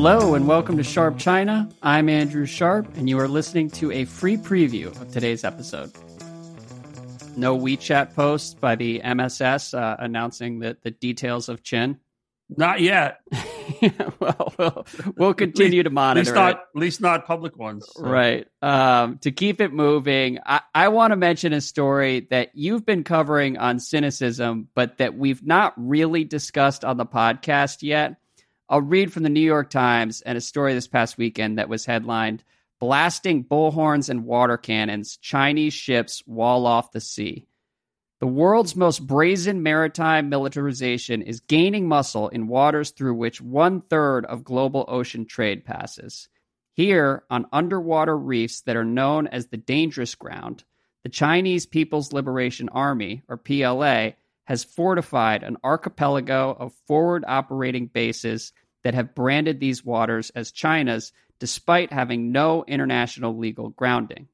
Hello and welcome to Sharp China. I'm Andrew Sharp, and you are listening to a free preview of today's episode. No WeChat post by the MSS uh, announcing the, the details of Qin. Not yet. well, well, we'll continue to monitor. At least not, at least not public ones. So. Right. Um, to keep it moving, I, I want to mention a story that you've been covering on Sinocism, but that we've not really discussed on the podcast yet. I'll read from the New York Times and a story this past weekend that was headlined Blasting Bullhorns and Water Cannons, Chinese Ships Wall Off the Sea. The world's most brazen maritime militarization is gaining muscle in waters through which one third of global ocean trade passes. Here, on underwater reefs that are known as the dangerous ground, the Chinese People's Liberation Army, or PLA, has fortified an archipelago of forward operating bases that have branded these waters as China's despite having no international legal grounding.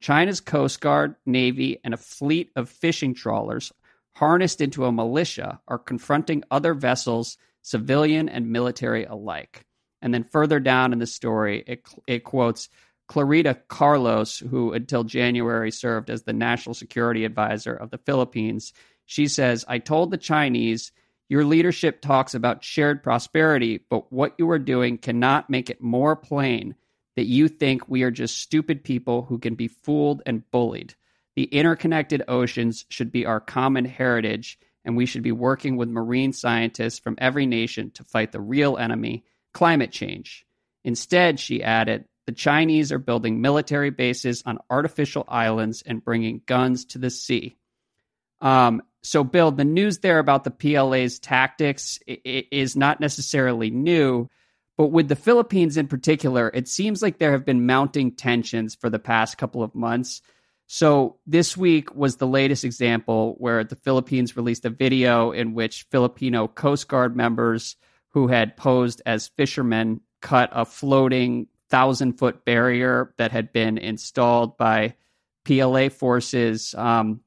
China's Coast Guard, Navy, and a fleet of fishing trawlers, harnessed into a militia, are confronting other vessels, civilian and military alike. And then further down in the story, it, it quotes Clarita Carlos, who until January served as the national security advisor of the Philippines. She says, I told the Chinese, your leadership talks about shared prosperity, but what you are doing cannot make it more plain that you think we are just stupid people who can be fooled and bullied. The interconnected oceans should be our common heritage, and we should be working with marine scientists from every nation to fight the real enemy, climate change. Instead, she added, the Chinese are building military bases on artificial islands and bringing guns to the sea. Um, so, Bill, the news there about the PLA's tactics is not necessarily new, but with the Philippines in particular, it seems like there have been mounting tensions for the past couple of months. So this week was the latest example where the Philippines released a video in which Filipino Coast Guard members who had posed as fishermen cut a floating thousand foot barrier that had been installed by PLA forces. Um,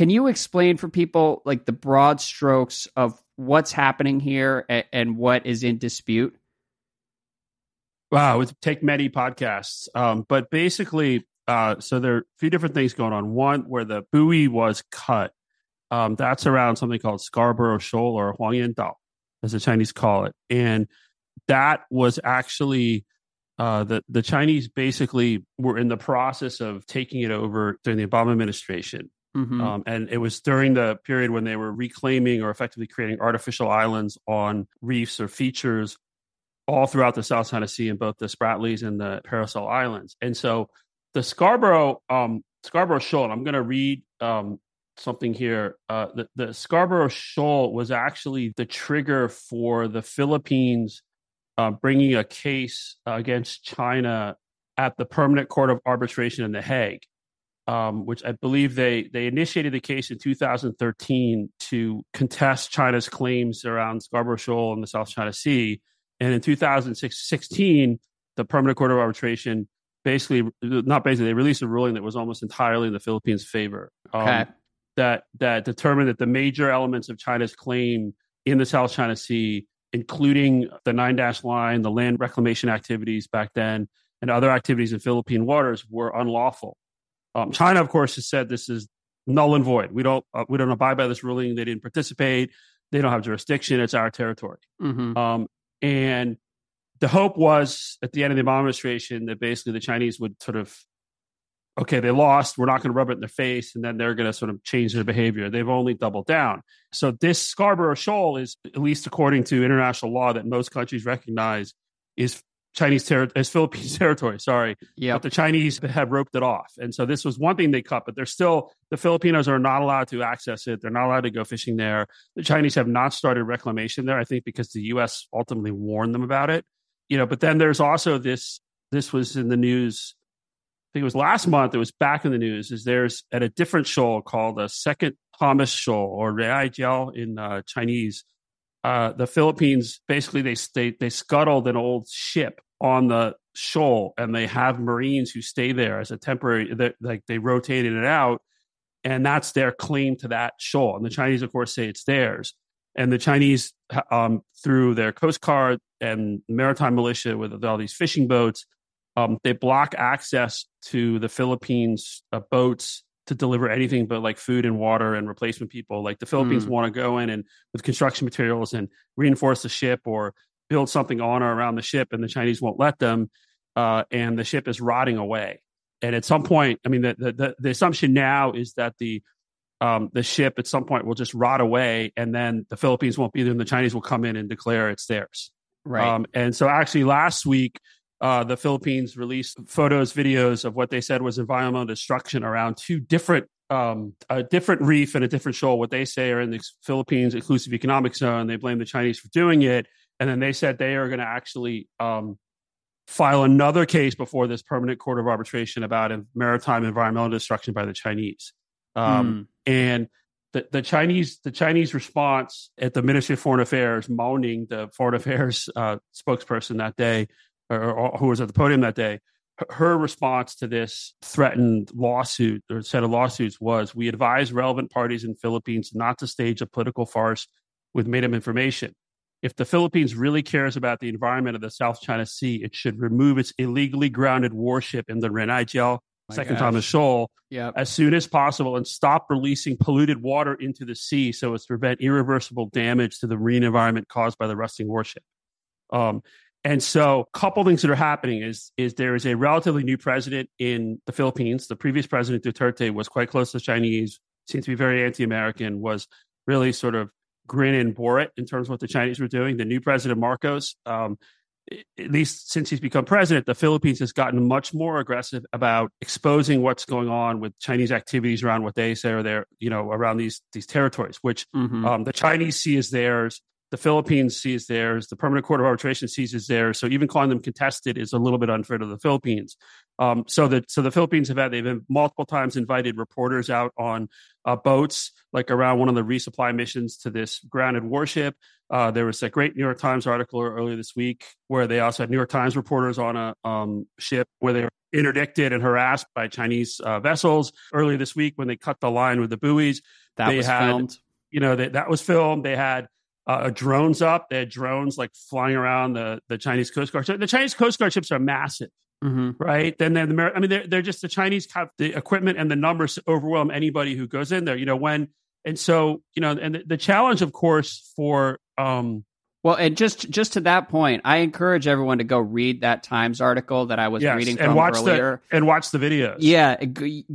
can you explain for people like the broad strokes of what's happening here and, and what is in dispute? Wow, it would take many podcasts. Um, but basically, uh, so there are a few different things going on. One, where the buoy was cut, um, that's around something called Scarborough Shoal or Huangyan Dao, as the Chinese call it. And that was actually uh, the the Chinese basically were in the process of taking it over during the Obama administration. Mm-hmm. Um, and it was during the period when they were reclaiming or effectively creating artificial islands on reefs or features all throughout the South China Sea in both the Spratlys and the Paracel Islands. And so the Scarborough um, Scarborough Shoal, I'm going to read um, something here. Uh, the, the Scarborough Shoal was actually the trigger for the Philippines uh, bringing a case against China at the Permanent Court of Arbitration in The Hague. Um, which I believe they they initiated the case in 2013 to contest China's claims around Scarborough Shoal and the South China Sea, and in 2016, the Permanent Court of Arbitration basically, not basically, they released a ruling that was almost entirely in the Philippines' favor. Um, okay. That that determined that the major elements of China's claim in the South China Sea, including the Nine Dash Line, the land reclamation activities back then, and other activities in Philippine waters, were unlawful. Um, China, of course, has said this is null and void. We don't uh, we don't abide by this ruling. They didn't participate. They don't have jurisdiction. It's our territory. Mm-hmm. Um, and the hope was at the end of the Obama administration that basically the Chinese would sort of, okay, they lost. We're not going to rub it in their face. And then they're going to sort of change their behavior. They've only doubled down. So this Scarborough Shoal is, at least according to international law that most countries recognize, is Chinese territory, as Philippines territory, sorry. Yeah. But the Chinese have roped it off. And so this was one thing they cut, but they're still, the Filipinos are not allowed to access it. They're not allowed to go fishing there. The Chinese have not started reclamation there, I think, because the US ultimately warned them about it. You know, but then there's also this, this was in the news, I think it was last month, it was back in the news, is there's at a different shoal called a second Thomas Shoal or Jiao in uh, Chinese uh, the Philippines basically they, they they scuttled an old ship on the shoal, and they have Marines who stay there as a temporary. Like they rotated it out, and that's their claim to that shoal. And the Chinese, of course, say it's theirs. And the Chinese, um, through their Coast Guard, and maritime militia with all these fishing boats. Um, they block access to the Philippines uh, boats to deliver anything but like food and water and replacement people. Like the Philippines mm. want to go in and with construction materials and reinforce the ship or build something on or around the ship, and the Chinese won't let them. Uh, and the ship is rotting away. And at some point, I mean, the the, the assumption now is that the um, the ship at some point will just rot away, and then the Philippines won't be there, and the Chinese will come in and declare it's theirs. Right. Um, and so, actually, last week, uh, the Philippines released photos, videos of what they said was environmental destruction around two different, um, a different reef and a different shoal. What they say are in the Philippines exclusive economic zone. They blame the Chinese for doing it, and then they said they are going to actually um, file another case before this permanent court of arbitration about maritime environmental destruction by the Chinese. Um, mm. And the, the Chinese the Chinese response at the Ministry of Foreign Affairs, Mao Ning the Foreign Affairs uh, spokesperson that day, or, or, who was at the podium that day, her response to this threatened lawsuit or set of lawsuits was: "We advise relevant parties in Philippines not to stage a political farce with made up information. If the Philippines really cares about the environment of the South China Sea, it should remove its illegally grounded warship in the Renaijiao second gosh. Thomas Shoal yep. as soon as possible and stop releasing polluted water into the sea so as to prevent irreversible damage to the marine environment caused by the rusting warship. Um, and so, a couple things that are happening is is there is a relatively new president in the Philippines. The previous president Duterte was quite close to the Chinese, seemed to be very anti-American, was really sort of grin and bore it in terms of what the Chinese were doing. The new president Marcos um, at least since he's become president, the Philippines has gotten much more aggressive about exposing what's going on with Chinese activities around what they say are there, you know, around these these territories, which mm-hmm. um, the Chinese see as theirs, the Philippines sees theirs, the Permanent Court of Arbitration sees theirs. So even calling them contested is a little bit unfair to the Philippines. Um, so that so the Philippines have had they've been multiple times invited reporters out on uh, boats, like around one of the resupply missions to this grounded warship. Uh, there was a great New York Times article earlier this week where they also had New York Times reporters on a um, ship where they were interdicted and harassed by Chinese uh, vessels. Earlier this week, when they cut the line with the buoys, that they was had, filmed. You know, they, that was filmed. They had uh, drones up. They had drones like flying around the the Chinese Coast Guard. So the Chinese Coast Guard ships are massive. Mm-hmm. Right. Then they're the, I mean, they're, they're just the Chinese have the equipment and the numbers overwhelm anybody who goes in there. You know, when, and so, you know, and the, the challenge, of course, for, um, well, and just just to that point, I encourage everyone to go read that Times article that I was yes, reading and watch earlier, the, and watch the videos. Yeah,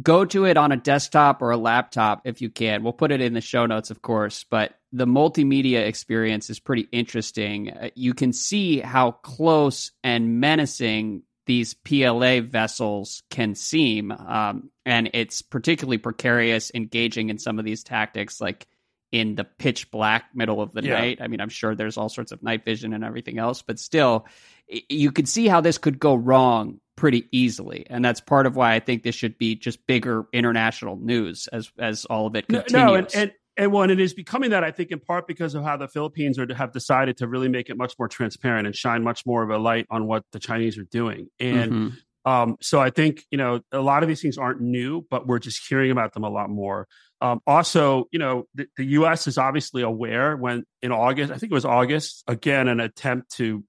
go to it on a desktop or a laptop if you can. We'll put it in the show notes, of course. But the multimedia experience is pretty interesting. Uh, you can see how close and menacing these PLA vessels can seem. Um, and it's particularly precarious engaging in some of these tactics, like in the pitch black middle of the yeah. night. I mean, I'm sure there's all sorts of night vision and everything else, but still, you could see how this could go wrong pretty easily. And that's part of why I think this should be just bigger international news as as all of it continues. No, and, and and one, it is becoming that I think in part because of how the Philippines are have decided to really make it much more transparent and shine much more of a light on what the Chinese are doing. And mm-hmm. Um, so I think you know a lot of these things aren't new, but we're just hearing about them a lot more. Um, also, you know, the, the, U.S. is obviously aware when in August, I think it was August, again, an attempt to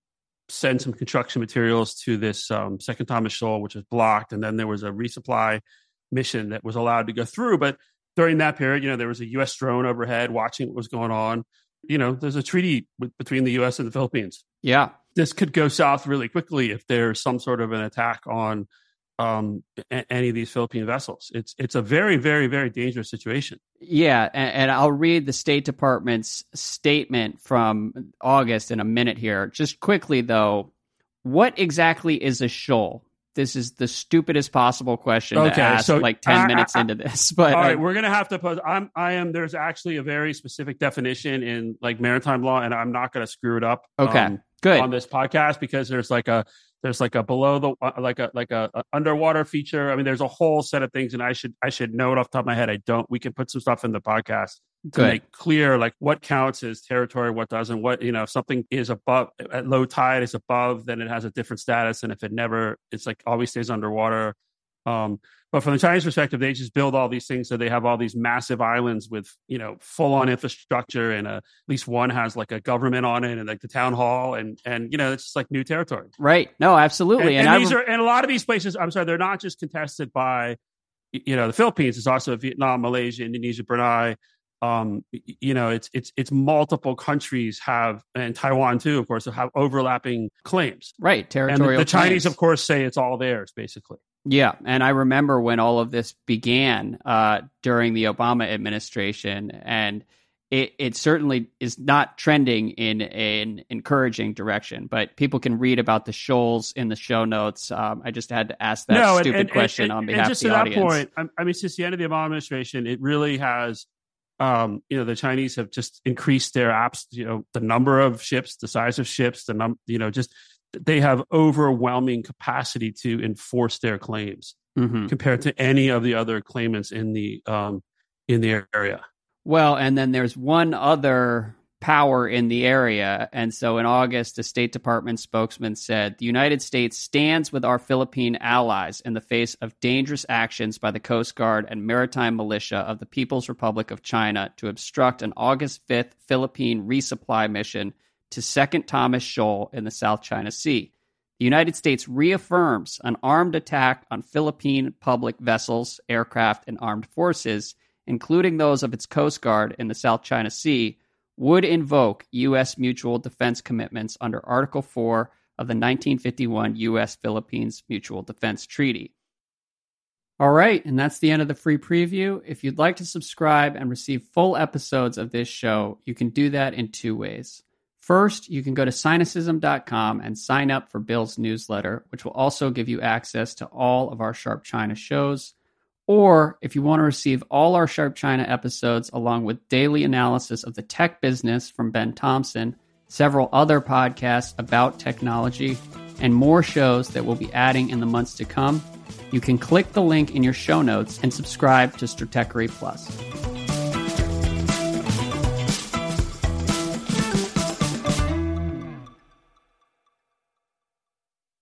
send some construction materials to this um, second Thomas Shoal, which was blocked, and then there was a resupply mission that was allowed to go through, but during that period, you know, there was a U.S. drone overhead watching what was going on. You know, there's a treaty between the U.S. and the Philippines. Yeah, this could go south really quickly if there's some sort of an attack on um, a- any of these Philippine vessels. It's it's a very very very dangerous situation. Yeah, and, and, I'll read the State Department's statement from August in a minute here. Just quickly though, what exactly is a shoal? this is the stupidest possible question okay, to ask so like 10 I, minutes I, into this but all right we're gonna have to pose i'm i am there's actually a very specific definition in like maritime law and i'm not gonna screw it up okay um, good. on this podcast because there's like a there's like a below the uh, like a like a, a, underwater feature. I mean there's a whole set of things and i should i should know it off the top of my head. I don't we can put some stuff in the podcast to Good. make clear like what counts as territory what doesn't what you know if something is above at low tide is above then it has a different status. And if it never it's like always stays underwater Um, but from the Chinese perspective, they just build all these things. So they have all these massive islands with, you know, full on infrastructure. And uh, at least one has like a government on it and like the town hall. And, and, you know, it's just like new territory. Right. No, absolutely. And, and, and these are, and a lot of these places, I'm sorry, they're not just contested by, you know, the Philippines. It's also Vietnam, Malaysia, Indonesia, Brunei. Um, you know, it's, it's, it's multiple countries have, and Taiwan too, of course, have overlapping claims. Right. Territorial. And the, the Chinese, of course, say it's all theirs, basically. Yeah, and I remember when all of this began uh, during the Obama administration, and it, it certainly is not trending in an encouraging direction. But people can read about the shoals in the show notes. Um, I just had to ask that no, stupid and, and, question and, on behalf of the to audience. That point, I mean, since the end of the Obama administration, it really has. Um, you know, the Chinese have just increased their apps. You know, the number of ships, the size of ships, the num. You know, just they have overwhelming capacity to enforce their claims mm-hmm. compared to any of the other claimants in the um, in the area. Well, and then there's one other power in the area. And so in August, a State Department spokesman said the United States stands with our Philippine allies in the face of dangerous actions by the Coast Guard and maritime militia of the People's Republic of China to obstruct an August 5th Philippine resupply mission to Second Thomas Shoal in the South China Sea. The United States reaffirms an armed attack on Philippine public vessels, aircraft, and armed forces, including those of its Coast Guard in the South China Sea, would invoke U.S. mutual defense commitments under Article 4 of the 1951 U.S. Philippines Mutual Defense Treaty. All right, and that's the end of the free preview. If you'd like to subscribe and receive full episodes of this show, you can do that in two ways. First, you can go to sinocism.com and sign up for Bill's newsletter, which will also give you access to all of our Sharp China shows. Or if you want to receive all our Sharp China episodes along with daily analysis of the tech business from Ben Thompson, several other podcasts about technology, and more shows that we'll be adding in the months to come, you can click the link in your show notes and subscribe to Stratechery Plus.